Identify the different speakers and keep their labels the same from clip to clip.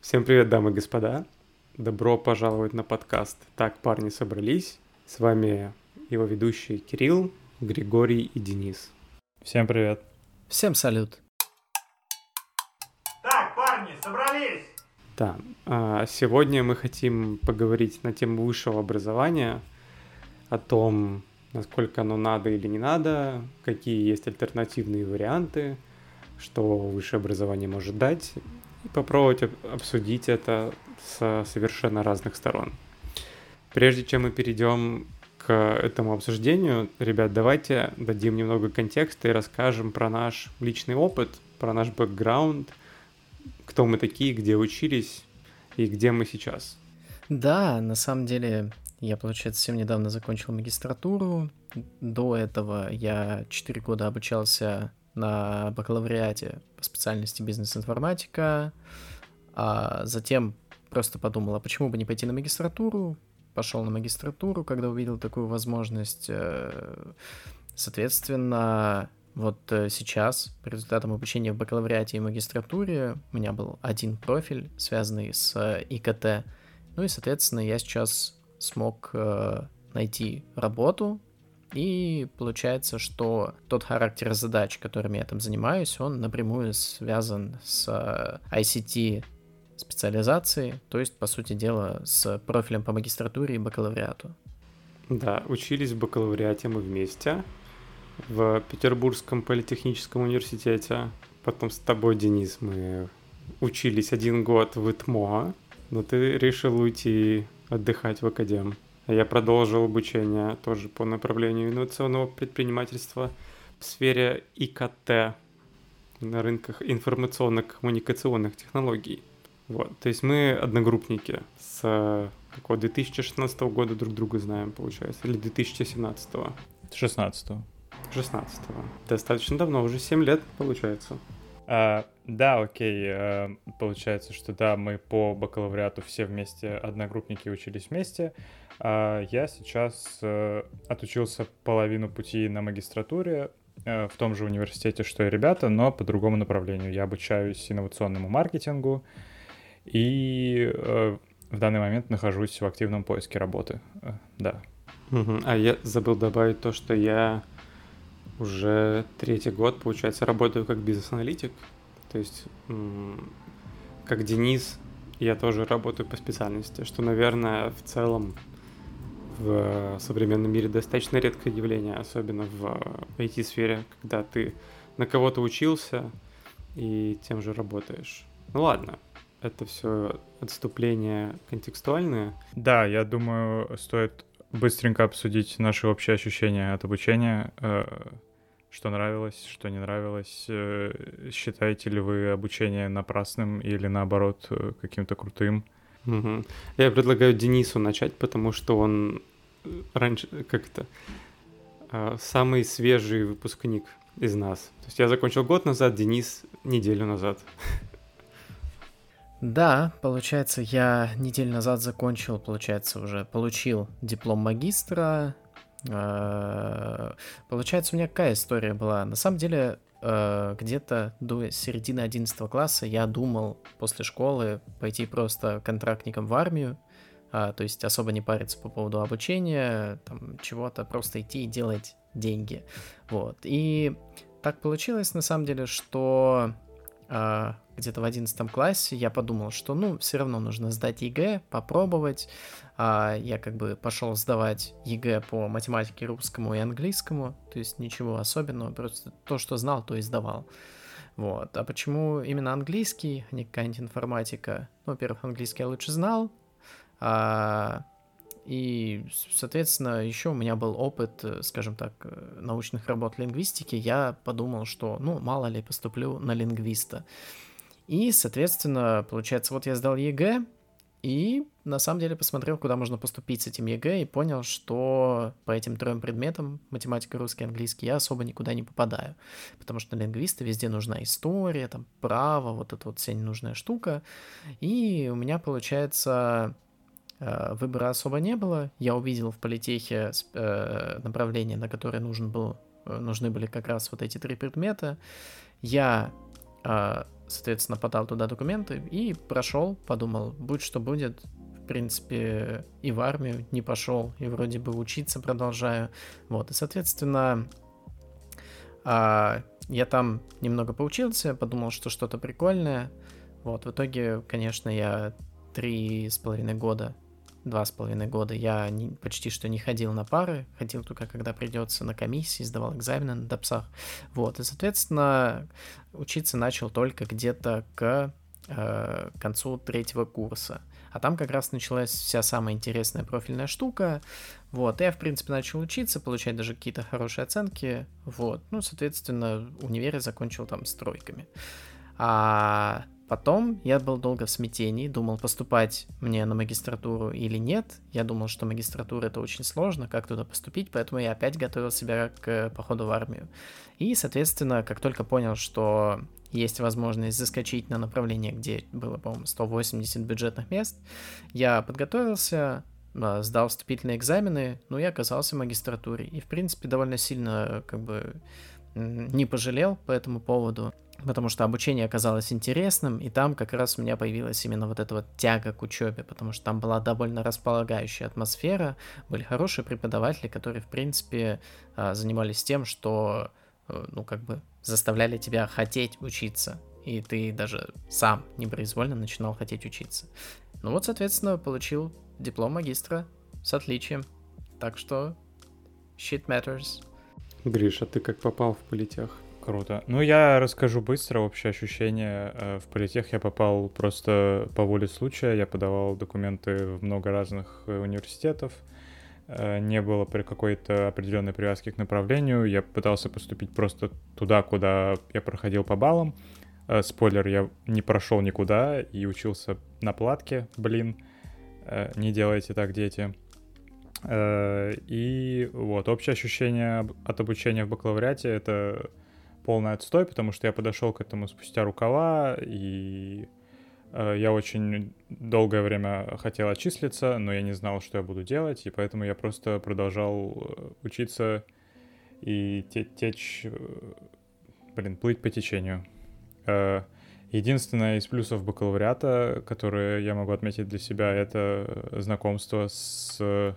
Speaker 1: Всем привет, дамы и господа. Добро пожаловать на подкаст «Так парни собрались». С вами его ведущие Кирилл, Григорий и Денис.
Speaker 2: Всем привет.
Speaker 3: Всем салют.
Speaker 4: Так, парни, собрались!
Speaker 1: Да, а, сегодня мы хотим поговорить на тему высшего образования, о том, насколько оно надо или не надо, какие есть альтернативные варианты, что высшее образование может дать, и попробовать обсудить это с совершенно разных сторон. Прежде чем мы перейдем к этому обсуждению, ребят, давайте дадим немного контекста и расскажем про наш личный опыт, про наш бэкграунд, кто мы такие, где учились и где мы сейчас.
Speaker 3: Да, на самом деле я, получается, совсем недавно закончил магистратуру. До этого я 4 года обучался на бакалавриате по специальности бизнес-информатика, а затем просто подумал, а почему бы не пойти на магистратуру? Пошел на магистратуру, когда увидел такую возможность. Э, соответственно, вот э, сейчас, по результатам обучения в бакалавриате и магистратуре, у меня был один профиль, связанный с э, ИКТ. Ну и, соответственно, я сейчас смог найти работу и получается, что тот характер задач, которыми я там занимаюсь, он напрямую связан с ICT специализацией, то есть, по сути дела, с профилем по магистратуре и бакалавриату.
Speaker 1: Да, учились в бакалавриате мы вместе в Петербургском политехническом университете. Потом с тобой, Денис, мы учились один год в ИТМО, но ты решил уйти отдыхать в академ. Я продолжил обучение тоже по направлению инновационного предпринимательства в сфере ИКТ на рынках информационно-коммуникационных технологий. Вот, то есть мы одногруппники с какого 2016 года друг друга знаем, получается, или 2017?
Speaker 2: 16.
Speaker 1: 16. Достаточно давно, уже 7 лет, получается.
Speaker 2: А, да, окей, а, получается, что да, мы по бакалавриату все вместе, одногруппники учились вместе, а я сейчас э, отучился половину пути на магистратуре э, в том же университете, что и ребята, но по другому направлению. Я обучаюсь инновационному маркетингу и э, в данный момент нахожусь в активном поиске работы. Да.
Speaker 1: А я забыл добавить то, что я уже третий год, получается, работаю как бизнес-аналитик. То есть, как Денис, я тоже работаю по специальности, что, наверное, в целом в современном мире достаточно редкое явление, особенно в IT-сфере, когда ты на кого-то учился и тем же работаешь. Ну ладно, это все отступления контекстуальные.
Speaker 2: Да, я думаю, стоит быстренько обсудить наши общие ощущения от обучения. Э, что нравилось, что не нравилось. Э, считаете ли вы обучение напрасным или наоборот э, каким-то крутым?
Speaker 1: Угу. Я предлагаю Денису начать, потому что он раньше, как это, а, самый свежий выпускник из нас. То есть я закончил год назад, Денис неделю назад.
Speaker 3: Да, получается, я неделю назад закончил, получается, уже получил диплом магистра. А, получается, у меня какая история была? На самом деле, а, где-то до середины 11 класса я думал после школы пойти просто контрактником в армию, а, то есть особо не париться по поводу обучения, там, чего-то, просто идти и делать деньги, вот. И так получилось, на самом деле, что где-то в 11 классе я подумал, что, ну, все равно нужно сдать ЕГЭ, попробовать. А, я как бы пошел сдавать ЕГЭ по математике, русскому и английскому, то есть ничего особенного, просто то, что знал, то и сдавал. Вот. А почему именно английский, а не какая-нибудь информатика? Ну, во-первых, английский я лучше знал, а, и, соответственно, еще у меня был опыт, э, скажем так, э, научных работ лингвистики. Я подумал, что, ну, мало ли, поступлю на лингвиста. И, соответственно, получается, вот я сдал ЕГЭ, и на самом деле посмотрел, куда можно поступить с этим ЕГЭ, и понял, что по этим трем предметам, математика, русский, английский, я особо никуда не попадаю. Потому что на лингвиста везде нужна история, там, право, вот эта вот вся ненужная штука. И у меня, получается, выбора особо не было. Я увидел в политехе э, направление, на которое нужен был, э, нужны были как раз вот эти три предмета. Я соответственно, подал туда документы и прошел, подумал, будь что будет, в принципе, и в армию не пошел, и вроде бы учиться продолжаю. Вот, и, соответственно, а, я там немного поучился, подумал, что что-то прикольное. Вот, в итоге, конечно, я три с половиной года два с половиной года я не, почти что не ходил на пары, ходил только когда придется на комиссии, сдавал экзамены на допсах. Вот, и, соответственно, учиться начал только где-то к э, концу третьего курса. А там как раз началась вся самая интересная профильная штука. Вот, я, в принципе, начал учиться, получать даже какие-то хорошие оценки. Вот, ну, соответственно, универ закончил там с тройками. А Потом я был долго в смятении, думал, поступать мне на магистратуру или нет. Я думал, что магистратура это очень сложно, как туда поступить, поэтому я опять готовил себя к походу в армию. И, соответственно, как только понял, что есть возможность заскочить на направление, где было, по-моему, 180 бюджетных мест, я подготовился, сдал вступительные экзамены, ну и оказался в магистратуре. И, в принципе, довольно сильно, как бы, не пожалел по этому поводу потому что обучение оказалось интересным, и там как раз у меня появилась именно вот эта вот тяга к учебе, потому что там была довольно располагающая атмосфера, были хорошие преподаватели, которые, в принципе, а, занимались тем, что, э, ну, как бы заставляли тебя хотеть учиться, и ты даже сам непроизвольно начинал хотеть учиться. Ну вот, соответственно, получил диплом магистра с отличием, так что shit matters.
Speaker 1: Гриша, ты как попал в политех?
Speaker 2: Круто. Ну, я расскажу быстро общее ощущение. Э, в политех я попал просто по воле случая. Я подавал документы в много разных э, университетов. Э, не было при какой-то определенной привязки к направлению. Я пытался поступить просто туда, куда я проходил по баллам. Спойлер, я не прошел никуда и учился на платке. Блин, не делайте так, дети. И вот, общее ощущение от обучения в бакалавриате — это полный отстой, потому что я подошел к этому спустя рукава, и э, я очень долгое время хотел отчислиться, но я не знал, что я буду делать, и поэтому я просто продолжал э, учиться и течь, э, блин, плыть по течению. Единственное из плюсов бакалавриата, которое я могу отметить для себя, это знакомство с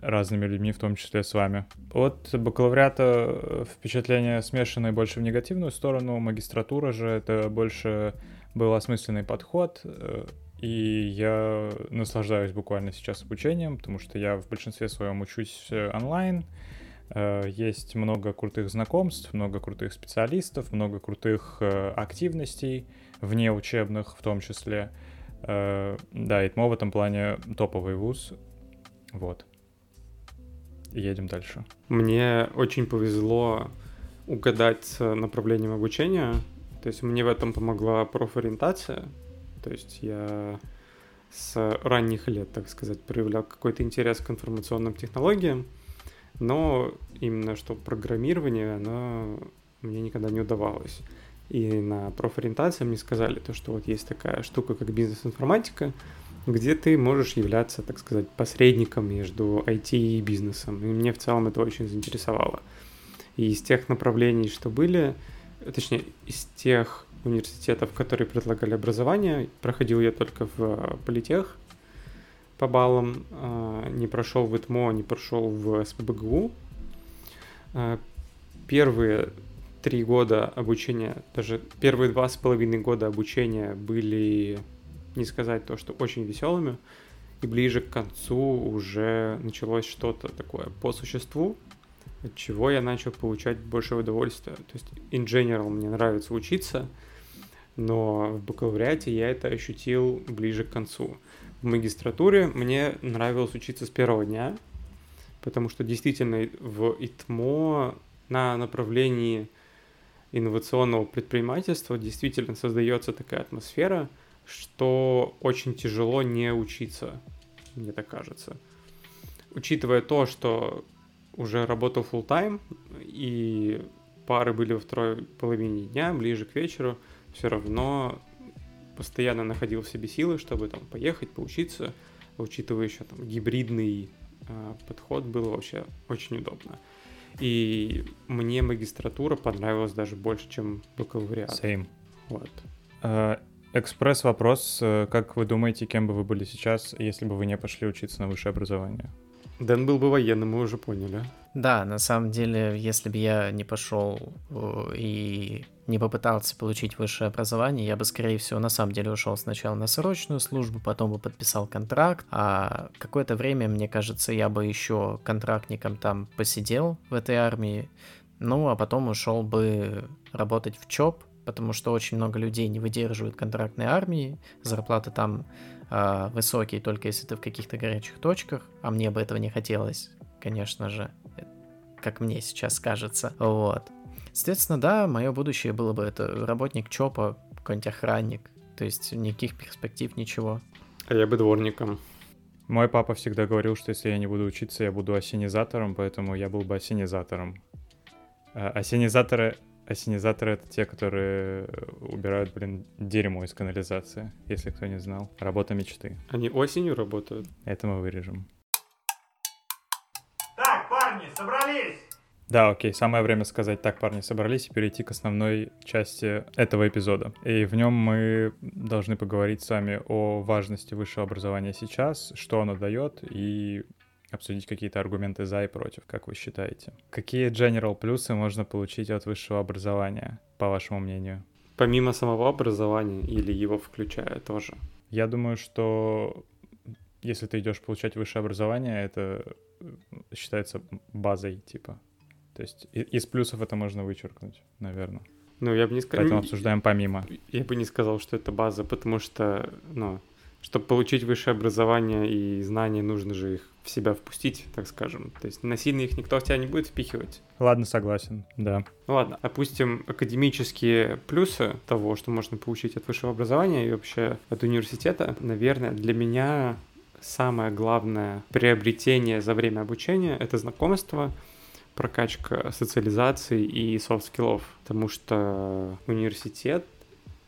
Speaker 2: разными людьми, в том числе с вами. От бакалавриата э, впечатление смешанное больше в негативную сторону, магистратура же это больше был осмысленный подход, э, и я наслаждаюсь буквально сейчас обучением, потому что я в большинстве своем учусь э, онлайн, есть много крутых знакомств, много крутых специалистов, много крутых активностей, вне учебных в том числе. Да, ИТМО в этом плане топовый вуз. Вот едем дальше.
Speaker 1: Мне очень повезло угадать с направлением обучения. То есть мне в этом помогла профориентация. То есть я с ранних лет, так сказать, проявлял какой-то интерес к информационным технологиям, но именно что программирование, оно мне никогда не удавалось. И на профориентации мне сказали то, что вот есть такая штука, как бизнес-информатика, где ты можешь являться, так сказать, посредником между IT и бизнесом. И мне в целом это очень заинтересовало. И из тех направлений, что были, точнее, из тех университетов, которые предлагали образование, проходил я только в политех по баллам, а, не прошел в ИТМО, не прошел в СПБГУ. А, первые три года обучения, даже первые два с половиной года обучения были не сказать то, что очень веселыми. И ближе к концу уже началось что-то такое по существу, от чего я начал получать больше удовольствия. То есть, in general, мне нравится учиться, но в бакалавриате я это ощутил ближе к концу. В магистратуре мне нравилось учиться с первого дня, потому что действительно в ИТМО на направлении инновационного предпринимательства действительно создается такая атмосфера – что очень тяжело не учиться, мне так кажется. Учитывая то, что уже работал full time и пары были во второй половине дня, ближе к вечеру, все равно постоянно находил в себе силы, чтобы там поехать, поучиться, учитывая еще там гибридный э, подход, было вообще очень удобно. И мне магистратура понравилась даже больше, чем бакалавриат.
Speaker 2: Same.
Speaker 1: Вот.
Speaker 2: Э, экспресс-вопрос. Э, как вы думаете, кем бы вы были сейчас, если бы вы не пошли учиться на высшее образование?
Speaker 1: Дэн был бы военным, мы уже поняли.
Speaker 3: Да, на самом деле, если бы я не пошел э, и не попытался получить высшее образование, я бы, скорее всего, на самом деле ушел сначала на срочную службу, потом бы подписал контракт, а какое-то время, мне кажется, я бы еще контрактником там посидел в этой армии, ну, а потом ушел бы работать в ЧОП, потому что очень много людей не выдерживают контрактной армии, зарплаты там э, высокие только если ты в каких-то горячих точках, а мне бы этого не хотелось, конечно же, как мне сейчас кажется, вот. Соответственно, да, мое будущее было бы это работник ЧОПа, какой-нибудь охранник, то есть никаких перспектив, ничего.
Speaker 1: А я бы дворником.
Speaker 2: Мой папа всегда говорил, что если я не буду учиться, я буду осенизатором, поэтому я был бы осенизатором. А, осенизаторы, осенизаторы — это те, которые убирают, блин, дерьмо из канализации, если кто не знал. Работа мечты.
Speaker 1: Они осенью работают?
Speaker 2: Это мы вырежем.
Speaker 4: Так, парни, собрались!
Speaker 2: Да, окей, самое время сказать так, парни, собрались и перейти к основной части этого эпизода. И в нем мы должны поговорить с вами о важности высшего образования сейчас, что оно дает и обсудить какие-то аргументы за и против, как вы считаете. Какие general плюсы можно получить от высшего образования, по вашему мнению?
Speaker 1: Помимо самого образования или его включая тоже?
Speaker 2: Я думаю, что если ты идешь получать высшее образование, это считается базой, типа. То есть из плюсов это можно вычеркнуть, наверное.
Speaker 1: Ну, я бы не сказал...
Speaker 2: Поэтому обсуждаем помимо.
Speaker 1: Я бы не сказал, что это база, потому что, ну, чтобы получить высшее образование и знания, нужно же их в себя впустить, так скажем. То есть насильно их никто в тебя не будет впихивать.
Speaker 2: Ладно, согласен, да.
Speaker 1: Ну ладно, опустим академические плюсы того, что можно получить от высшего образования и вообще от университета. Наверное, для меня самое главное приобретение за время обучения — это знакомство, прокачка социализации и софт-скиллов, потому что университет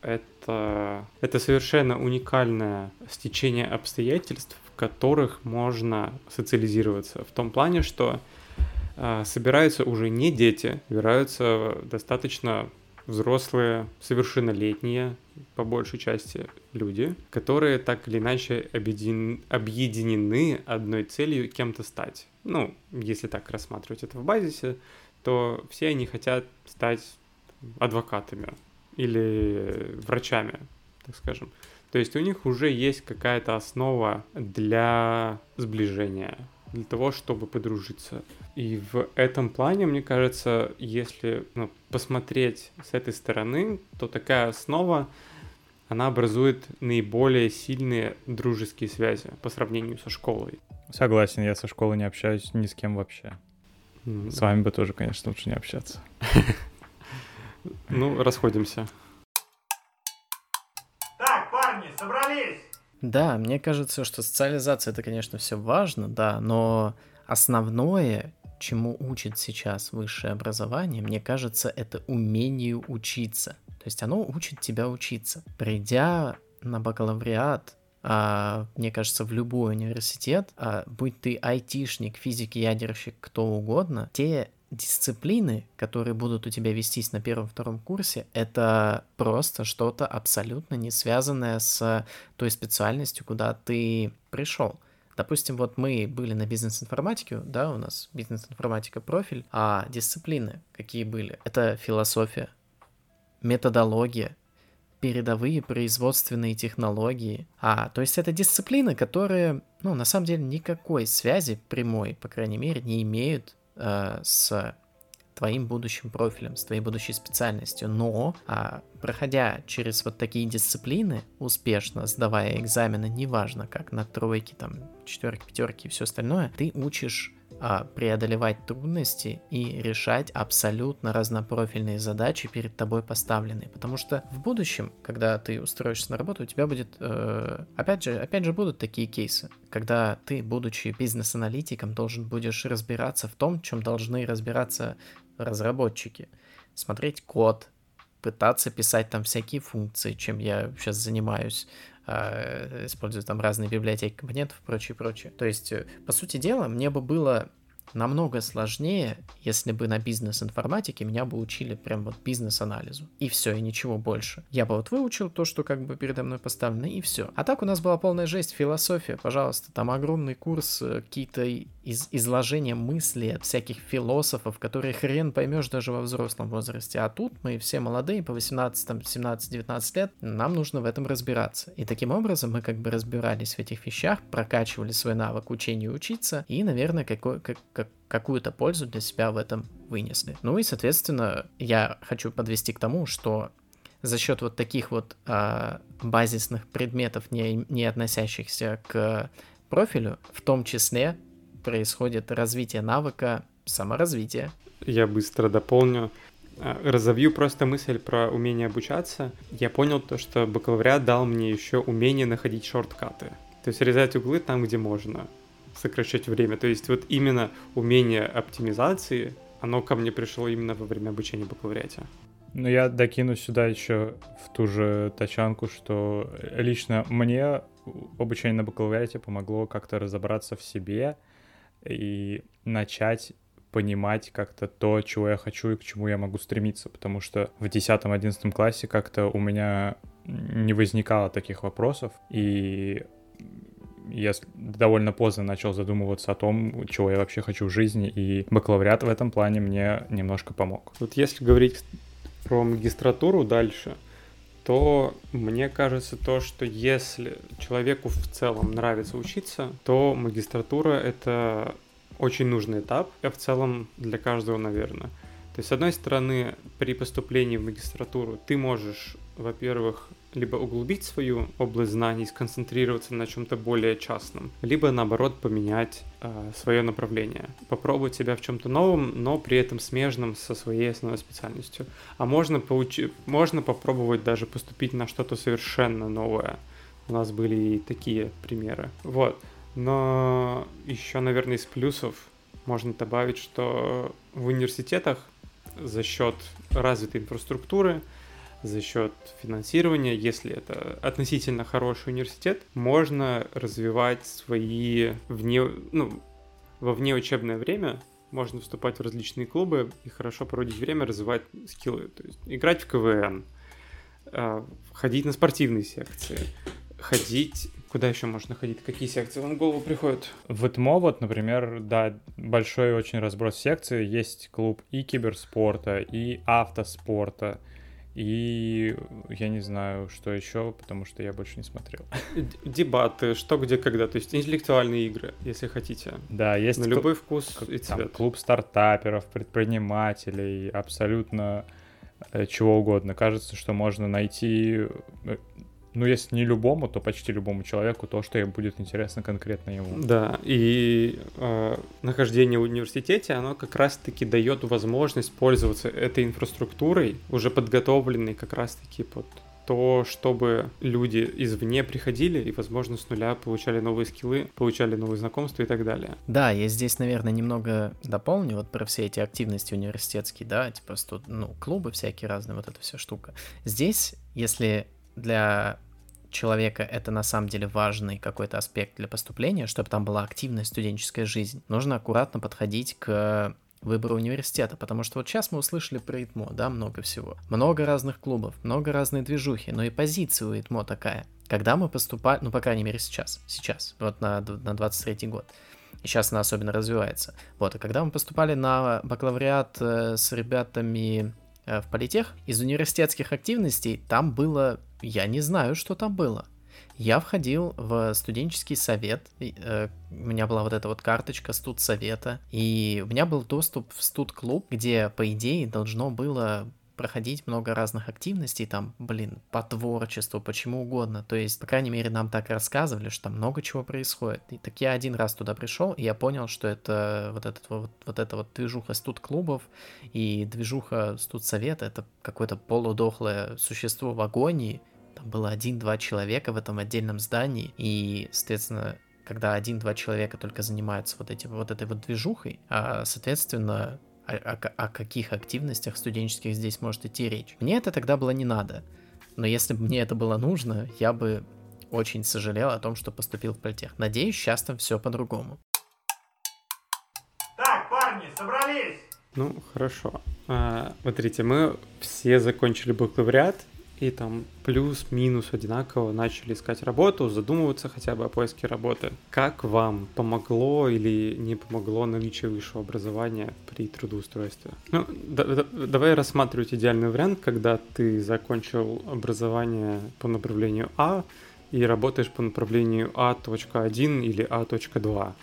Speaker 1: это, это совершенно уникальное стечение обстоятельств, в которых можно социализироваться. В том плане, что э, собираются уже не дети, собираются достаточно взрослые, совершеннолетние, по большей части, люди, которые так или иначе объедин... объединены одной целью кем-то стать. Ну, если так рассматривать это в базисе, то все они хотят стать адвокатами, или врачами, так скажем. То есть у них уже есть какая-то основа для сближения, для того, чтобы подружиться. И в этом плане, мне кажется, если ну, посмотреть с этой стороны, то такая основа, она образует наиболее сильные дружеские связи по сравнению со школой.
Speaker 2: Согласен, я со школы не общаюсь ни с кем вообще. Mm. С вами бы тоже, конечно, лучше не общаться.
Speaker 1: Ну, расходимся.
Speaker 4: Так, парни, собрались!
Speaker 3: Да, мне кажется, что социализация это, конечно, все важно, да, но основное, чему учит сейчас высшее образование, мне кажется, это умению учиться. То есть оно учит тебя учиться. Придя на бакалавриат, а, мне кажется, в любой университет, а, будь ты айтишник, физик, ядерщик, кто угодно, те дисциплины, которые будут у тебя вестись на первом-втором курсе, это просто что-то абсолютно не связанное с той специальностью, куда ты пришел. Допустим, вот мы были на бизнес-информатике, да, у нас бизнес-информатика профиль, а дисциплины какие были? Это философия, методология, передовые производственные технологии. А, то есть это дисциплины, которые, ну, на самом деле никакой связи прямой, по крайней мере, не имеют э, с твоим будущим профилем, с твоей будущей специальностью. Но, а, проходя через вот такие дисциплины, успешно сдавая экзамены, неважно как, на тройки, там, четверки, пятерки и все остальное, ты учишь преодолевать трудности и решать абсолютно разнопрофильные задачи перед тобой поставленные. Потому что в будущем, когда ты устроишься на работу, у тебя будет, э, опять же, опять же будут такие кейсы, когда ты, будучи бизнес-аналитиком, должен будешь разбираться в том, чем должны разбираться разработчики. Смотреть код, пытаться писать там всякие функции, чем я сейчас занимаюсь, а, используя там разные библиотеки компонентов и прочее, прочее. То есть, э, по сути дела, мне бы было намного сложнее, если бы на бизнес-информатике меня бы учили прям вот бизнес-анализу. И все, и ничего больше. Я бы вот выучил то, что как бы передо мной поставлено, и все. А так у нас была полная жесть, философия, пожалуйста. Там огромный курс, э, какие-то из изложения мыслей от всяких философов, которые хрен поймешь даже во взрослом возрасте. А тут мы все молодые, по 18, там, 17, 19 лет, нам нужно в этом разбираться. И таким образом мы как бы разбирались в этих вещах, прокачивали свой навык учения учиться, и, наверное, какой, как, как, какую-то пользу для себя в этом вынесли. Ну и, соответственно, я хочу подвести к тому, что за счет вот таких вот а, базисных предметов, не, не относящихся к профилю, в том числе происходит развитие навыка саморазвития.
Speaker 1: Я быстро дополню. А, разовью просто мысль про умение обучаться. Я понял то, что бакалавриат дал мне еще умение находить шорткаты. То есть резать углы там, где можно сокращать время. То есть вот именно умение оптимизации, оно ко мне пришло именно во время обучения бакалавриате.
Speaker 2: Ну, я докину сюда еще в ту же тачанку, что лично мне обучение на бакалавриате помогло как-то разобраться в себе и начать понимать как-то то, чего я хочу и к чему я могу стремиться, потому что в 10-11 классе как-то у меня не возникало таких вопросов, и я довольно поздно начал задумываться о том, чего я вообще хочу в жизни, и бакалавриат в этом плане мне немножко помог.
Speaker 1: Вот если говорить про магистратуру дальше, то мне кажется то, что если человеку в целом нравится учиться, то магистратура — это очень нужный этап, а в целом для каждого, наверное. То есть, с одной стороны, при поступлении в магистратуру ты можешь, во-первых, либо углубить свою область знаний, сконцентрироваться на чем-то более частном, либо наоборот поменять э, свое направление, попробовать себя в чем-то новом, но при этом смежном со своей основной специальностью. А можно, поучи... можно попробовать даже поступить на что-то совершенно новое. У нас были и такие примеры. Вот. Но еще, наверное, из плюсов можно добавить, что в университетах за счет развитой инфраструктуры за счет финансирования, если это относительно хороший университет, можно развивать свои вне, ну, во внеучебное время можно вступать в различные клубы и хорошо проводить время, развивать скиллы. То есть играть в КВН, а, ходить на спортивные секции, ходить... Куда еще можно ходить? Какие секции вам в голову приходят?
Speaker 2: В ИТМО вот, например, да, большой очень разброс секций. Есть клуб и киберспорта, и автоспорта, и я не знаю, что еще, потому что я больше не смотрел.
Speaker 1: Дебаты, что, где, когда. То есть интеллектуальные игры, если хотите.
Speaker 2: Да, есть...
Speaker 1: На любой вкус и цвет. Там,
Speaker 2: клуб стартаперов, предпринимателей, абсолютно э, чего угодно. Кажется, что можно найти э, ну, если не любому, то почти любому человеку то, что будет интересно конкретно ему.
Speaker 1: Да, и э, нахождение в университете, оно как раз-таки дает возможность пользоваться этой инфраструктурой, уже подготовленной как раз-таки под то, чтобы люди извне приходили и, возможно, с нуля получали новые скиллы, получали новые знакомства и так далее.
Speaker 3: Да, я здесь, наверное, немного дополню вот про все эти активности университетские, да, типа, ну, клубы всякие разные, вот эта вся штука. Здесь, если для человека это на самом деле важный какой-то аспект для поступления, чтобы там была активная студенческая жизнь, нужно аккуратно подходить к выбору университета, потому что вот сейчас мы услышали про ИТМО, да, много всего. Много разных клубов, много разной движухи, но и позиция у ИТМО такая. Когда мы поступали, ну, по крайней мере, сейчас, сейчас, вот на, на 23 год, и сейчас она особенно развивается. Вот, а когда мы поступали на бакалавриат э, с ребятами э, в политех, из университетских активностей там было я не знаю, что там было. Я входил в студенческий совет, э, у меня была вот эта вот карточка студсовета, и у меня был доступ в студ-клуб, где, по идее, должно было проходить много разных активностей, там, блин, по творчеству, почему угодно. То есть, по крайней мере, нам так рассказывали, что там много чего происходит. И так я один раз туда пришел, и я понял, что это вот, этот, вот, вот эта вот движуха студ-клубов и движуха студ-совета, это какое-то полудохлое существо в агонии, там было один-два человека в этом отдельном здании, и, соответственно, когда один-два человека только занимаются вот, этим, вот этой вот движухой, а, соответственно, о, о, о каких активностях студенческих здесь может идти речь. Мне это тогда было не надо, но если бы мне это было нужно, я бы очень сожалел о том, что поступил в политех. Надеюсь, сейчас там все по-другому.
Speaker 4: Так, собрались!
Speaker 1: Ну, хорошо. А, смотрите, мы все закончили бакалавриат, и там плюс-минус одинаково начали искать работу, задумываться хотя бы о поиске работы. Как вам помогло или не помогло наличие высшего образования при трудоустройстве? Ну, да, да, давай рассматривать идеальный вариант, когда ты закончил образование по направлению А и работаешь по направлению А.1 или А.2.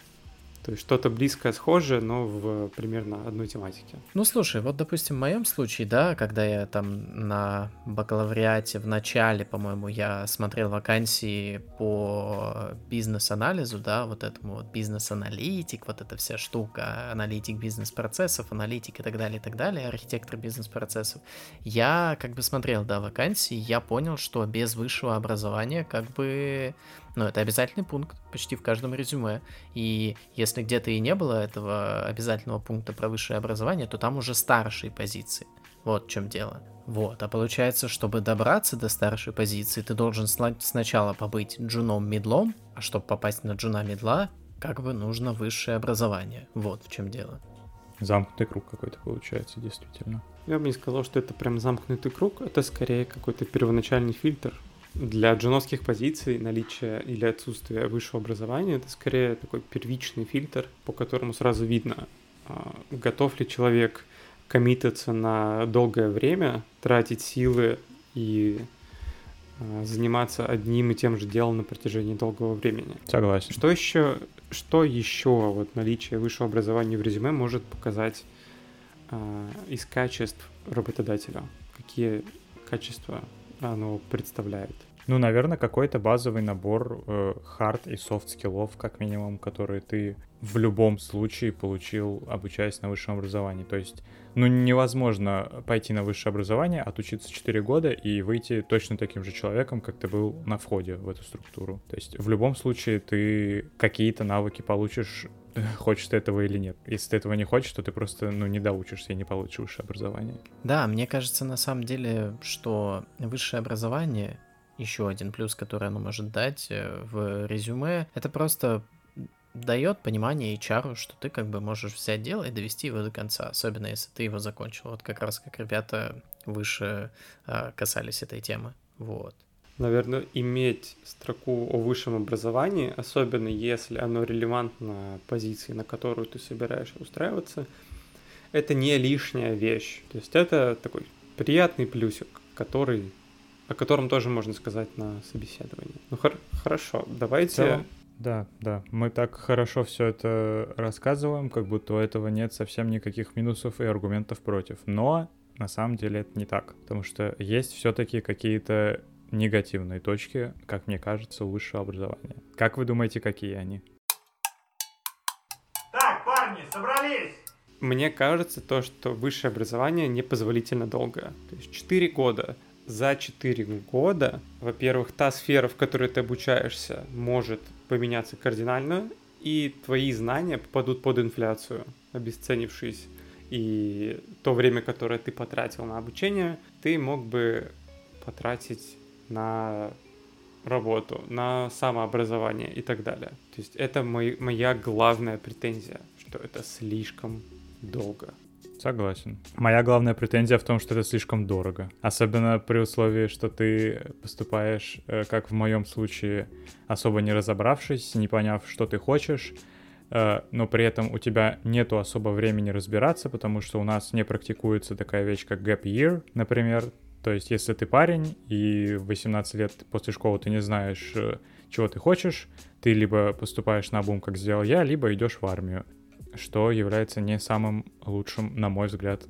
Speaker 1: То есть что-то близкое, схожее, но в примерно одной тематике.
Speaker 3: Ну, слушай, вот, допустим, в моем случае, да, когда я там на бакалавриате в начале, по-моему, я смотрел вакансии по бизнес-анализу, да, вот этому вот бизнес-аналитик, вот эта вся штука, аналитик бизнес-процессов, аналитик и так далее, и так далее, архитектор бизнес-процессов. Я как бы смотрел, да, вакансии, я понял, что без высшего образования как бы но это обязательный пункт почти в каждом резюме. И если где-то и не было этого обязательного пункта про высшее образование, то там уже старшие позиции. Вот в чем дело. Вот, а получается, чтобы добраться до старшей позиции, ты должен сначала побыть джуном-мидлом, а чтобы попасть на джуна-мидла, как бы нужно высшее образование. Вот в чем дело.
Speaker 2: Замкнутый круг какой-то получается, действительно.
Speaker 1: Я бы не сказал, что это прям замкнутый круг, это скорее какой-то первоначальный фильтр, для джуновских позиций наличие или отсутствие высшего образования это скорее такой первичный фильтр, по которому сразу видно, а, готов ли человек коммититься на долгое время, тратить силы и а, заниматься одним и тем же делом на протяжении долгого времени.
Speaker 2: Согласен.
Speaker 1: Что еще, что еще вот наличие высшего образования в резюме может показать э, из качеств работодателя? Какие качества оно представляет?
Speaker 2: Ну, наверное, какой-то базовый набор э, хард и софт скиллов, как минимум, которые ты в любом случае получил, обучаясь на высшем образовании. То есть, ну, невозможно пойти на высшее образование, отучиться 4 года и выйти точно таким же человеком, как ты был на входе в эту структуру. То есть, в любом случае, ты какие-то навыки получишь хочешь ты этого или нет. Если ты этого не хочешь, то ты просто, ну, не доучишься и не получишь высшее образование.
Speaker 3: Да, мне кажется, на самом деле, что высшее образование еще один плюс, который оно может дать э, в резюме, это просто дает понимание HR, что ты как бы можешь взять дело и довести его до конца, особенно если ты его закончил. Вот как раз как ребята выше а, касались этой темы. Вот.
Speaker 1: Наверное, иметь строку о высшем образовании, особенно если оно релевантно позиции, на которую ты собираешься устраиваться, это не лишняя вещь. То есть это такой приятный плюсик, который о котором тоже можно сказать на собеседовании. Ну хор- хорошо, давайте. Целом,
Speaker 2: да, да. Мы так хорошо все это рассказываем, как будто у этого нет совсем никаких минусов и аргументов против. Но на самом деле это не так, потому что есть все-таки какие-то негативные точки, как мне кажется, у высшего образования. Как вы думаете, какие они?
Speaker 4: Так, парни, собрались!
Speaker 1: Мне кажется то, что высшее образование непозволительно долго. То есть 4 года за 4 года, во-первых, та сфера, в которой ты обучаешься, может поменяться кардинально, и твои знания попадут под инфляцию, обесценившись. И то время, которое ты потратил на обучение, ты мог бы потратить на работу, на самообразование и так далее. То есть это мой, моя главная претензия, что это слишком долго.
Speaker 2: Согласен. Моя главная претензия в том, что это слишком дорого. Особенно при условии, что ты поступаешь, э, как в моем случае, особо не разобравшись, не поняв, что ты хочешь, э, но при этом у тебя нету особо времени разбираться, потому что у нас не практикуется такая вещь, как gap year, например. То есть, если ты парень и в 18 лет после школы ты не знаешь, э, чего ты хочешь, ты либо поступаешь на бум, как сделал я, либо идешь в армию что является не самым лучшим, на мой взгляд,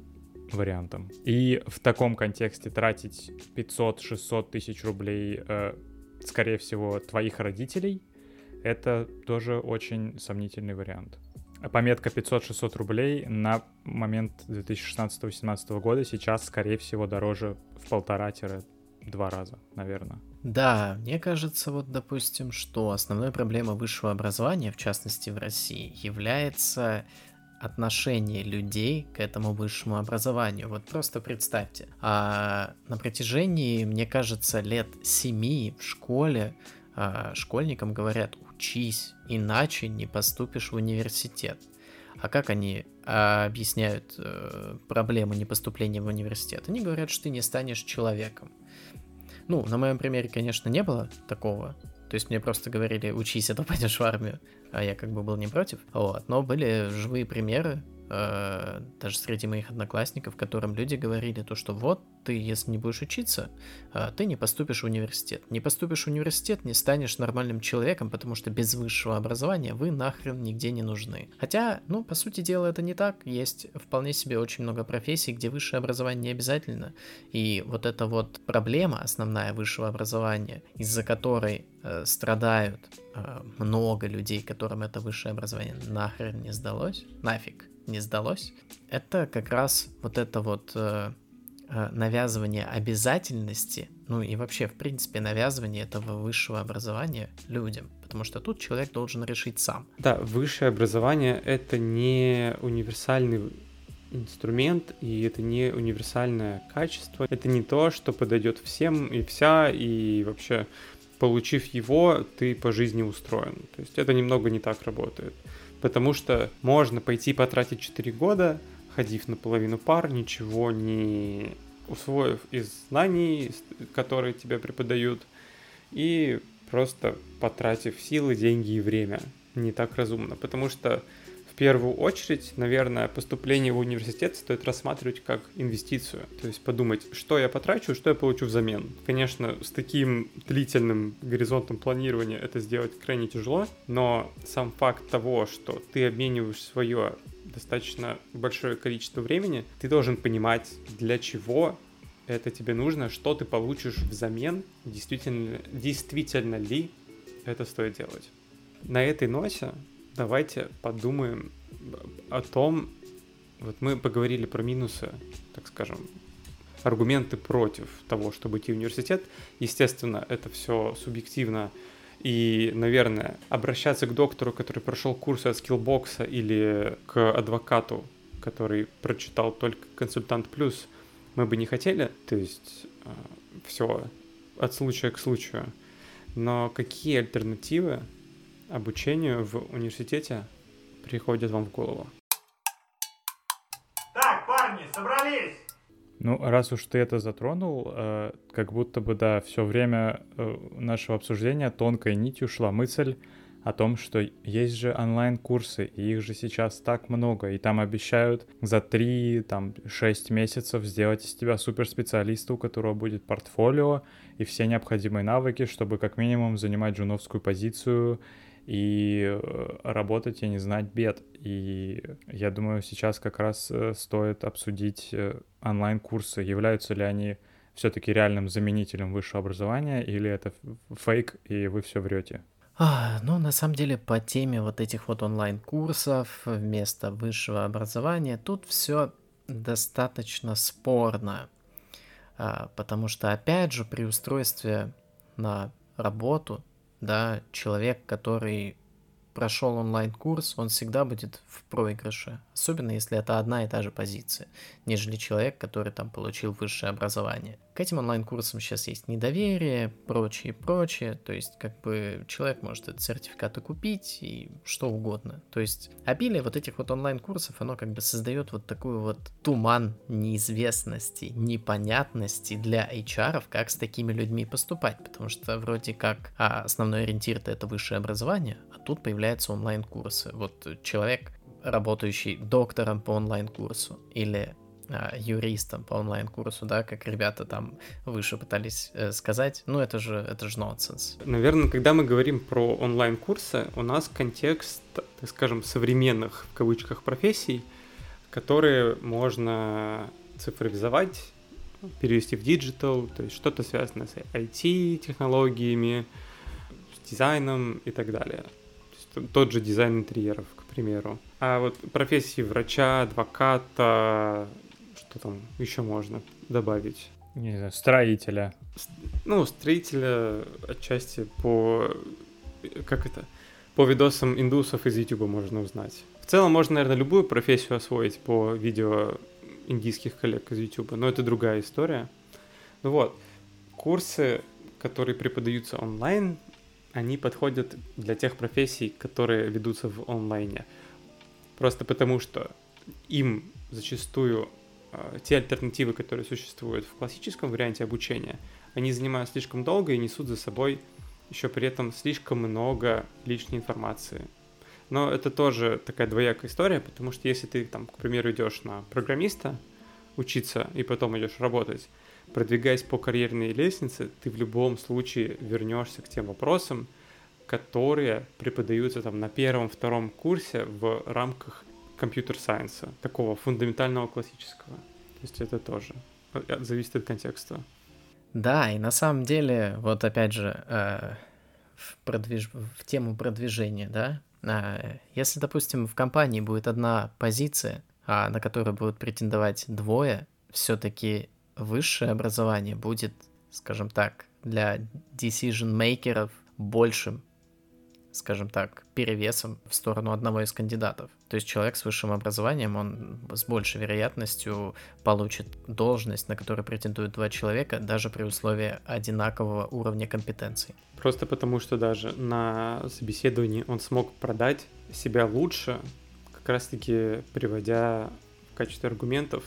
Speaker 2: вариантом. И в таком контексте тратить 500-600 тысяч рублей, э, скорее всего, твоих родителей, это тоже очень сомнительный вариант. Пометка 500-600 рублей на момент 2016-2017 года сейчас, скорее всего, дороже в полтора-два раза, наверное.
Speaker 3: Да, мне кажется, вот, допустим, что основной проблемой высшего образования, в частности в России, является отношение людей к этому высшему образованию. Вот просто представьте, а на протяжении, мне кажется, лет семи в школе а, школьникам говорят, учись, иначе не поступишь в университет. А как они а, объясняют э, проблемы непоступления в университет? Они говорят, что ты не станешь человеком. Ну, на моем примере, конечно, не было такого. То есть мне просто говорили, учись, а то пойдешь в армию. А я как бы был не против. Вот. Но были живые примеры, э, даже среди моих одноклассников, которым люди говорили то, что вот ты, если не будешь учиться, э, ты не поступишь в университет. Не поступишь в университет, не станешь нормальным человеком, потому что без высшего образования вы нахрен нигде не нужны. Хотя, ну, по сути дела, это не так. Есть вполне себе очень много профессий, где высшее образование не обязательно. И вот эта вот проблема основная высшего образования, из-за которой э, страдают э, много людей, которым это высшее образование нахрен не сдалось, нафиг не сдалось, это как раз вот это вот э, э, навязывание обязательности, ну и вообще, в принципе, навязывание этого высшего образования людям, потому что тут человек должен решить сам.
Speaker 1: Да, высшее образование — это не универсальный инструмент, и это не универсальное качество, это не то, что подойдет всем и вся, и вообще, получив его, ты по жизни устроен. То есть это немного не так работает потому что можно пойти потратить 4 года, ходив на половину пар, ничего не усвоив из знаний, которые тебе преподают, и просто потратив силы, деньги и время. Не так разумно, потому что первую очередь, наверное, поступление в университет стоит рассматривать как инвестицию. То есть подумать, что я потрачу, что я получу взамен. Конечно, с таким длительным горизонтом планирования это сделать крайне тяжело, но сам факт того, что ты обмениваешь свое достаточно большое количество времени, ты должен понимать, для чего это тебе нужно, что ты получишь взамен, действительно, действительно ли это стоит делать. На этой ноте давайте подумаем о том, вот мы поговорили про минусы, так скажем, аргументы против того, чтобы идти в университет. Естественно, это все субъективно. И, наверное, обращаться к доктору, который прошел курсы от скиллбокса, или к адвокату, который прочитал только консультант плюс, мы бы не хотели. То есть э, все от случая к случаю. Но какие альтернативы обучению в университете приходит вам в голову?
Speaker 4: Так, парни, собрались!
Speaker 2: Ну, раз уж ты это затронул, э, как будто бы, да, все время э, нашего обсуждения тонкой нитью шла мысль о том, что есть же онлайн-курсы, и их же сейчас так много, и там обещают за 3, там, 6 месяцев сделать из тебя суперспециалиста, у которого будет портфолио и все необходимые навыки, чтобы как минимум занимать джуновскую позицию и э, работать и не знать бед. И я думаю, сейчас как раз э, стоит обсудить э, онлайн-курсы, являются ли они все-таки реальным заменителем высшего образования или это фейк, и вы все врете.
Speaker 3: А, ну, на самом деле, по теме вот этих вот онлайн-курсов вместо высшего образования, тут все достаточно спорно. А, потому что, опять же, при устройстве на работу да, человек, который прошел онлайн-курс, он всегда будет в проигрыше, особенно если это одна и та же позиция, нежели человек, который там получил высшее образование. К этим онлайн-курсам сейчас есть недоверие, прочее, прочее, то есть как бы человек может этот сертификаты купить и что угодно. То есть обилие вот этих вот онлайн-курсов, оно как бы создает вот такую вот туман неизвестности, непонятности для HR, как с такими людьми поступать, потому что вроде как а, основной ориентир это высшее образование, а тут появляются онлайн-курсы. Вот человек, работающий доктором по онлайн-курсу или а, юристом по онлайн-курсу, да, как ребята там выше пытались э, сказать, ну это же, это же нонсенс.
Speaker 1: Наверное, когда мы говорим про онлайн-курсы, у нас контекст, так скажем, современных, в кавычках, профессий, которые можно цифровизовать, перевести в digital, то есть что-то связанное с IT-технологиями, с дизайном и так далее. тот же дизайн интерьеров, примеру. А вот профессии врача, адвоката, что там еще можно добавить?
Speaker 2: Не знаю, строителя.
Speaker 1: Ну, строителя отчасти по... Как это? По видосам индусов из YouTube можно узнать. В целом можно, наверное, любую профессию освоить по видео индийских коллег из YouTube, но это другая история. Ну вот, курсы, которые преподаются онлайн, они подходят для тех профессий, которые ведутся в онлайне. Просто потому что им зачастую э, те альтернативы, которые существуют в классическом варианте обучения, они занимают слишком долго и несут за собой еще при этом слишком много лишней информации. Но это тоже такая двоякая история, потому что если ты, там, к примеру, идешь на программиста учиться и потом идешь работать, продвигаясь по карьерной лестнице, ты в любом случае вернешься к тем вопросам, которые преподаются там на первом-втором курсе в рамках компьютер-сайенса, такого фундаментального классического. То есть это тоже э, зависит от контекста.
Speaker 3: Да, и на самом деле, вот опять же, э, в, продвиж... в тему продвижения, да, э, если, допустим, в компании будет одна позиция, а на которую будут претендовать двое, все-таки высшее образование будет, скажем так, для decision-мейкеров большим, скажем так, перевесом в сторону одного из кандидатов. То есть человек с высшим образованием, он с большей вероятностью получит должность, на которую претендуют два человека, даже при условии одинакового уровня компетенций.
Speaker 1: Просто потому, что даже на собеседовании он смог продать себя лучше, как раз-таки приводя в качестве аргументов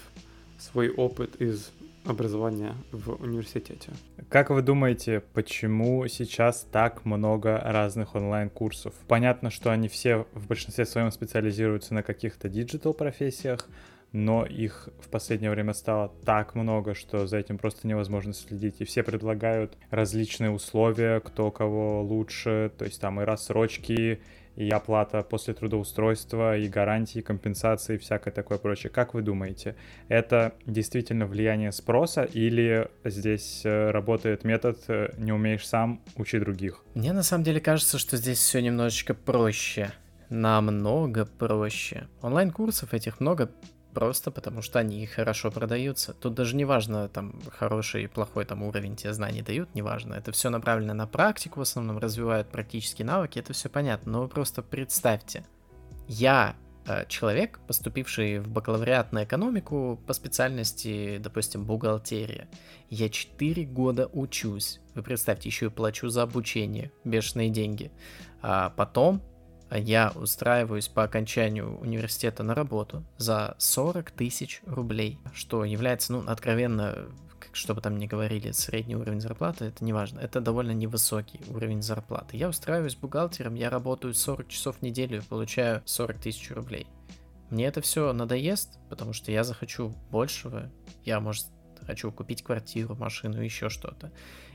Speaker 1: свой опыт из образования в университете.
Speaker 2: Как вы думаете, почему сейчас так много разных онлайн-курсов? Понятно, что они все в большинстве своем специализируются на каких-то digital профессиях, но их в последнее время стало так много, что за этим просто невозможно следить. И все предлагают различные условия, кто кого лучше, то есть там и рассрочки, и оплата после трудоустройства, и гарантии, компенсации, и всякое такое прочее. Как вы думаете, это действительно влияние спроса или здесь э, работает метод э, «не умеешь сам, учи других»?
Speaker 3: Мне на самом деле кажется, что здесь все немножечко проще. Намного проще. Онлайн-курсов этих много просто потому что они хорошо продаются. Тут даже не важно, там, хороший и плохой там уровень тебе знаний дают, неважно. Это все направлено на практику, в основном развивают практические навыки, это все понятно. Но вы просто представьте, я э, человек, поступивший в бакалавриат на экономику по специальности, допустим, бухгалтерия. Я 4 года учусь. Вы представьте, еще и плачу за обучение, бешеные деньги. А потом я устраиваюсь по окончанию университета на работу за 40 тысяч рублей, что является, ну, откровенно, что бы там ни говорили, средний уровень зарплаты, это не важно, это довольно невысокий уровень зарплаты. Я устраиваюсь бухгалтером, я работаю 40 часов в неделю и получаю 40 тысяч рублей. Мне это все надоест, потому что я захочу большего, я, может, хочу купить квартиру, машину, еще что-то.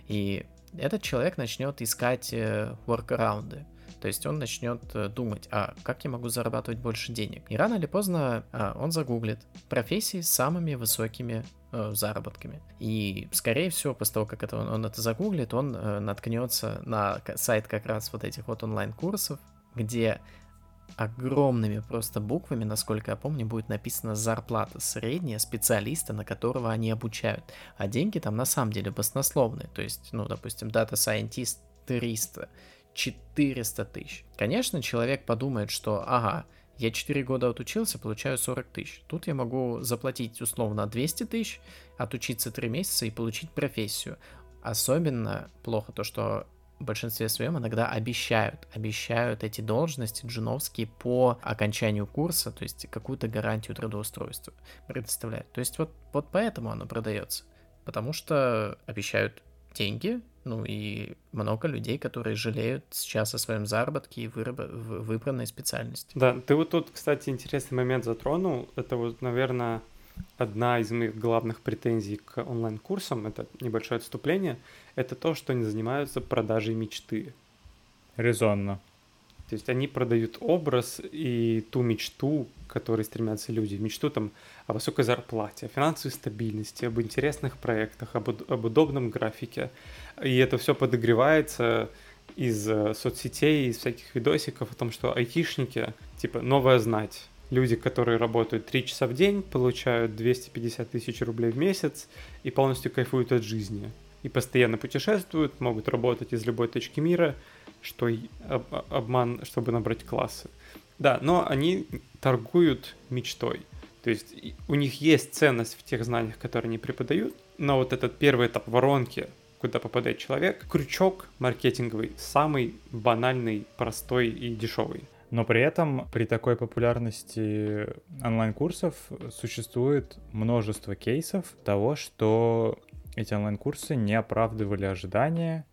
Speaker 3: И этот человек начнет искать э, воркараунды. То есть он начнет э, думать, а как я могу зарабатывать больше денег? И рано или поздно а, он загуглит профессии с самыми высокими э, заработками. И, скорее всего, после того, как это, он, он это загуглит, он э, наткнется на сайт как раз вот этих вот онлайн-курсов, где огромными просто буквами, насколько я помню, будет написана зарплата средняя специалиста, на которого они обучают. А деньги там на самом деле баснословные. То есть, ну, допустим, Scientist 300, 400 тысяч. Конечно, человек подумает, что ага, я 4 года отучился, получаю 40 тысяч. Тут я могу заплатить условно 200 тысяч, отучиться 3 месяца и получить профессию. Особенно плохо то, что в большинстве своем иногда обещают, обещают эти должности джуновские по окончанию курса, то есть какую-то гарантию трудоустройства предоставляют. То есть вот, вот поэтому оно продается, потому что обещают деньги, ну и много людей, которые жалеют сейчас о своем заработке и выраб... в выбранной специальности.
Speaker 1: Да, ты вот тут, кстати, интересный момент затронул. Это вот, наверное, одна из моих главных претензий к онлайн-курсам, это небольшое отступление, это то, что они занимаются продажей мечты.
Speaker 2: Резонно.
Speaker 1: То есть они продают образ и ту мечту, к которой стремятся люди. Мечту там о высокой зарплате, о финансовой стабильности, об интересных проектах, об, об удобном графике. И это все подогревается из э, соцсетей, из всяких видосиков о том, что айтишники, типа, новая знать. Люди, которые работают 3 часа в день, получают 250 тысяч рублей в месяц и полностью кайфуют от жизни. И постоянно путешествуют, могут работать из любой точки мира, что обман, чтобы набрать классы. Да, но они торгуют мечтой. То есть у них есть ценность в тех знаниях, которые они преподают, но вот этот первый этап воронки, куда попадает человек, крючок маркетинговый, самый банальный, простой и дешевый.
Speaker 2: Но при этом при такой популярности онлайн-курсов существует множество кейсов того, что эти онлайн-курсы не оправдывали ожидания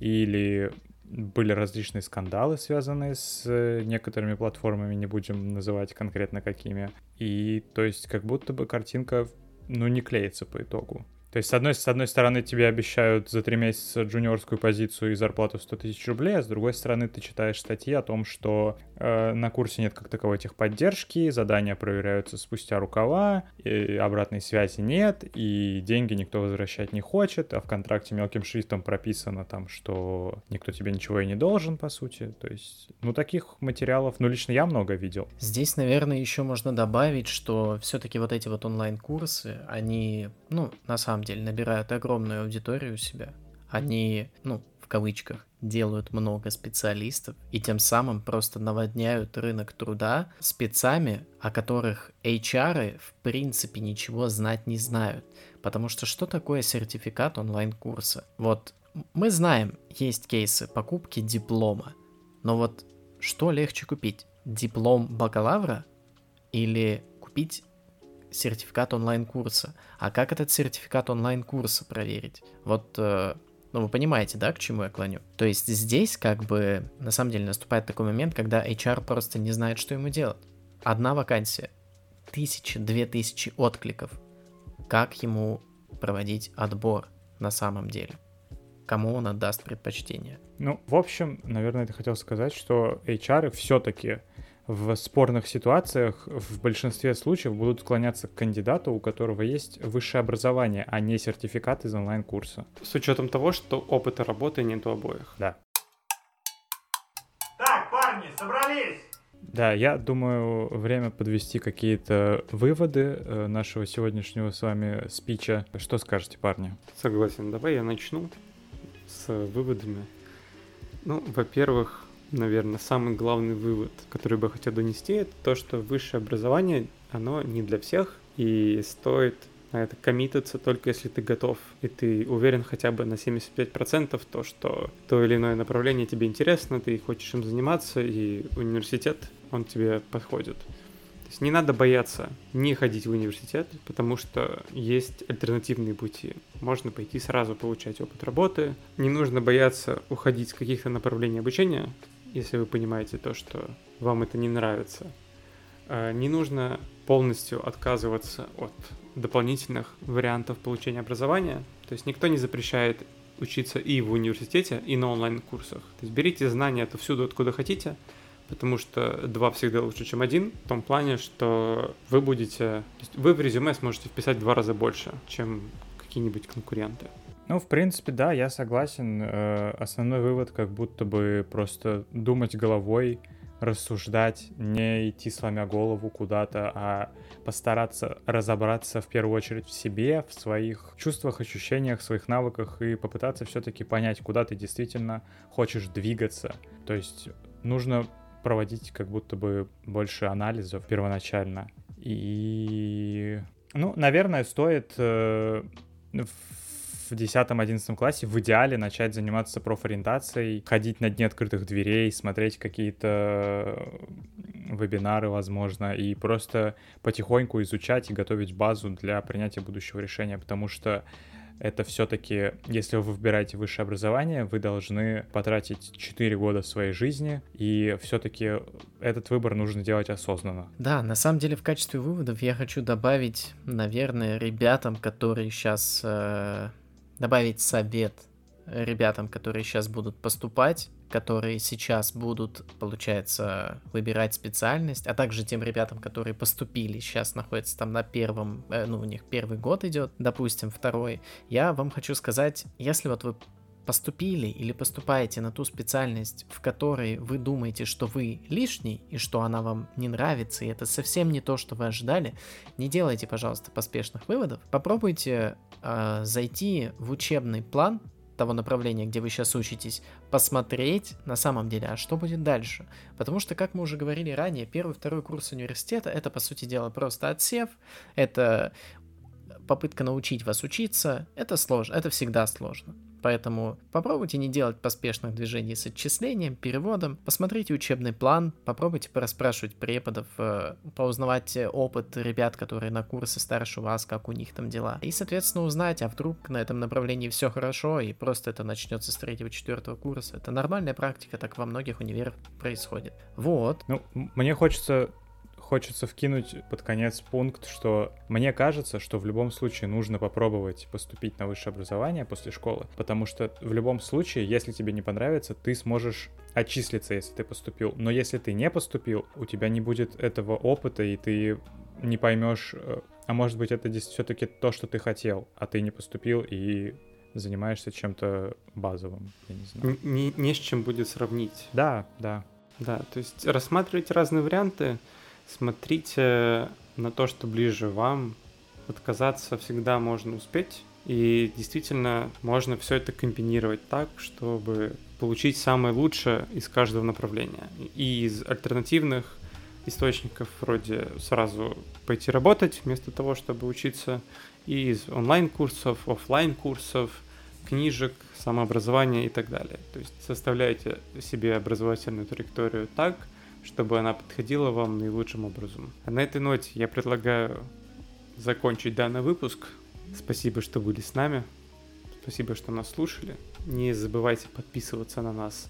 Speaker 2: или были различные скандалы, связанные с э, некоторыми платформами, не будем называть конкретно какими. И то есть как будто бы картинка, ну, не клеится по итогу. То есть, с одной, с одной стороны, тебе обещают за три месяца джуниорскую позицию и зарплату 100 тысяч рублей, а с другой стороны, ты читаешь статьи о том, что э, на курсе нет как таковой техподдержки, задания проверяются спустя рукава, и обратной связи нет, и деньги никто возвращать не хочет, а в контракте мелким шрифтом прописано там, что никто тебе ничего и не должен, по сути. То есть, ну, таких материалов, ну, лично я много видел.
Speaker 3: Здесь, наверное, еще можно добавить, что все-таки вот эти вот онлайн-курсы, они, ну, на самом деле набирают огромную аудиторию у себя. Они, ну, в кавычках, делают много специалистов и тем самым просто наводняют рынок труда спецами, о которых HR в принципе ничего знать не знают. Потому что что такое сертификат онлайн-курса? Вот мы знаем, есть кейсы покупки диплома, но вот что легче купить? Диплом бакалавра или купить сертификат онлайн-курса. А как этот сертификат онлайн-курса проверить? Вот, э, ну вы понимаете, да, к чему я клоню? То есть здесь как бы на самом деле наступает такой момент, когда HR просто не знает, что ему делать. Одна вакансия, тысячи, две тысячи откликов. Как ему проводить отбор на самом деле? Кому он отдаст предпочтение?
Speaker 2: Ну, в общем, наверное, ты хотел сказать, что HR все-таки в спорных ситуациях в большинстве случаев будут склоняться к кандидату, у которого есть высшее образование, а не сертификат из онлайн-курса.
Speaker 1: С учетом того, что опыта работы нет у обоих.
Speaker 2: Да.
Speaker 4: Так, парни, собрались!
Speaker 2: Да, я думаю, время подвести какие-то выводы э, нашего сегодняшнего с вами спича. Что скажете, парни?
Speaker 1: Согласен. Давай я начну с выводами. Ну, во-первых, наверное, самый главный вывод, который бы я хотел донести, это то, что высшее образование, оно не для всех, и стоит на это коммититься только если ты готов, и ты уверен хотя бы на 75% то, что то или иное направление тебе интересно, ты хочешь им заниматься, и университет, он тебе подходит. То есть не надо бояться не ходить в университет, потому что есть альтернативные пути. Можно пойти сразу получать опыт работы. Не нужно бояться уходить с каких-то направлений обучения, если вы понимаете то, что вам это не нравится. А, не нужно полностью отказываться от дополнительных вариантов получения образования. То есть никто не запрещает учиться и в университете, и на онлайн-курсах. То есть берите знания отовсюду, откуда хотите, потому что два всегда лучше, чем один, в том плане, что вы будете... вы в резюме сможете вписать в два раза больше, чем какие-нибудь конкуренты.
Speaker 2: Ну, в принципе, да, я согласен. Э, основной вывод как будто бы просто думать головой, рассуждать, не идти сломя голову куда-то, а постараться разобраться в первую очередь в себе, в своих чувствах, ощущениях, своих навыках и попытаться все-таки понять, куда ты действительно хочешь двигаться. То есть нужно проводить как будто бы больше анализов первоначально. И, ну, наверное, стоит э, в 10-11 классе в идеале начать заниматься профориентацией, ходить на дни открытых дверей, смотреть какие-то вебинары, возможно, и просто потихоньку изучать и готовить базу для принятия будущего решения, потому что это все-таки, если вы выбираете высшее образование, вы должны потратить 4 года своей жизни, и все-таки этот выбор нужно делать осознанно.
Speaker 3: Да, на самом деле в качестве выводов я хочу добавить, наверное, ребятам, которые сейчас э, добавить совет ребятам, которые сейчас будут поступать, которые сейчас будут, получается, выбирать специальность, а также тем ребятам, которые поступили, сейчас находятся там на первом, э, ну, у них первый год идет, допустим, второй, я вам хочу сказать, если вот вы поступили или поступаете на ту специальность, в которой вы думаете, что вы лишний и что она вам не нравится, и это совсем не то, что вы ожидали, не делайте, пожалуйста, поспешных выводов. Попробуйте э, зайти в учебный план того направления, где вы сейчас учитесь, посмотреть на самом деле, а что будет дальше. Потому что, как мы уже говорили ранее, первый, второй курс университета это, по сути дела, просто отсев, это попытка научить вас учиться, это сложно, это всегда сложно. Поэтому попробуйте не делать поспешных движений с отчислением, переводом, посмотрите учебный план, попробуйте пораспрашивать преподов, э, поузнавать опыт ребят, которые на курсе старше вас, как у них там дела. И, соответственно, узнать, а вдруг на этом направлении все хорошо, и просто это начнется с третьего-четвертого курса. Это нормальная практика, так во многих универах происходит. Вот.
Speaker 2: Ну, мне хочется хочется вкинуть под конец пункт, что мне кажется, что в любом случае нужно попробовать поступить на высшее образование после школы, потому что в любом случае, если тебе не понравится, ты сможешь отчислиться, если ты поступил. Но если ты не поступил, у тебя не будет этого опыта, и ты не поймешь, э, а может быть это все-таки то, что ты хотел, а ты не поступил и занимаешься чем-то базовым, я не знаю.
Speaker 1: Не, не с чем будет сравнить.
Speaker 2: Да, да.
Speaker 1: Да, то есть рассматривать разные варианты, смотрите на то, что ближе вам. Отказаться всегда можно успеть. И действительно можно все это комбинировать так, чтобы получить самое лучшее из каждого направления. И из альтернативных источников вроде сразу пойти работать вместо того, чтобы учиться, и из онлайн-курсов, офлайн курсов книжек, самообразования и так далее. То есть составляйте себе образовательную траекторию так, чтобы она подходила вам наилучшим образом. А на этой ноте я предлагаю закончить данный выпуск. Спасибо, что были с нами. Спасибо, что нас слушали. Не забывайте подписываться на нас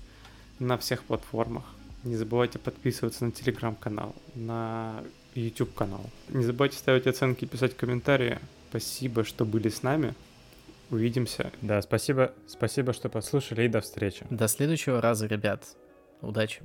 Speaker 1: на всех платформах. Не забывайте подписываться на телеграм-канал, на YouTube канал. Не забывайте ставить оценки и писать комментарии. Спасибо, что были с нами. Увидимся.
Speaker 2: Да, спасибо, спасибо, что послушали и до встречи.
Speaker 3: До следующего раза, ребят. Удачи.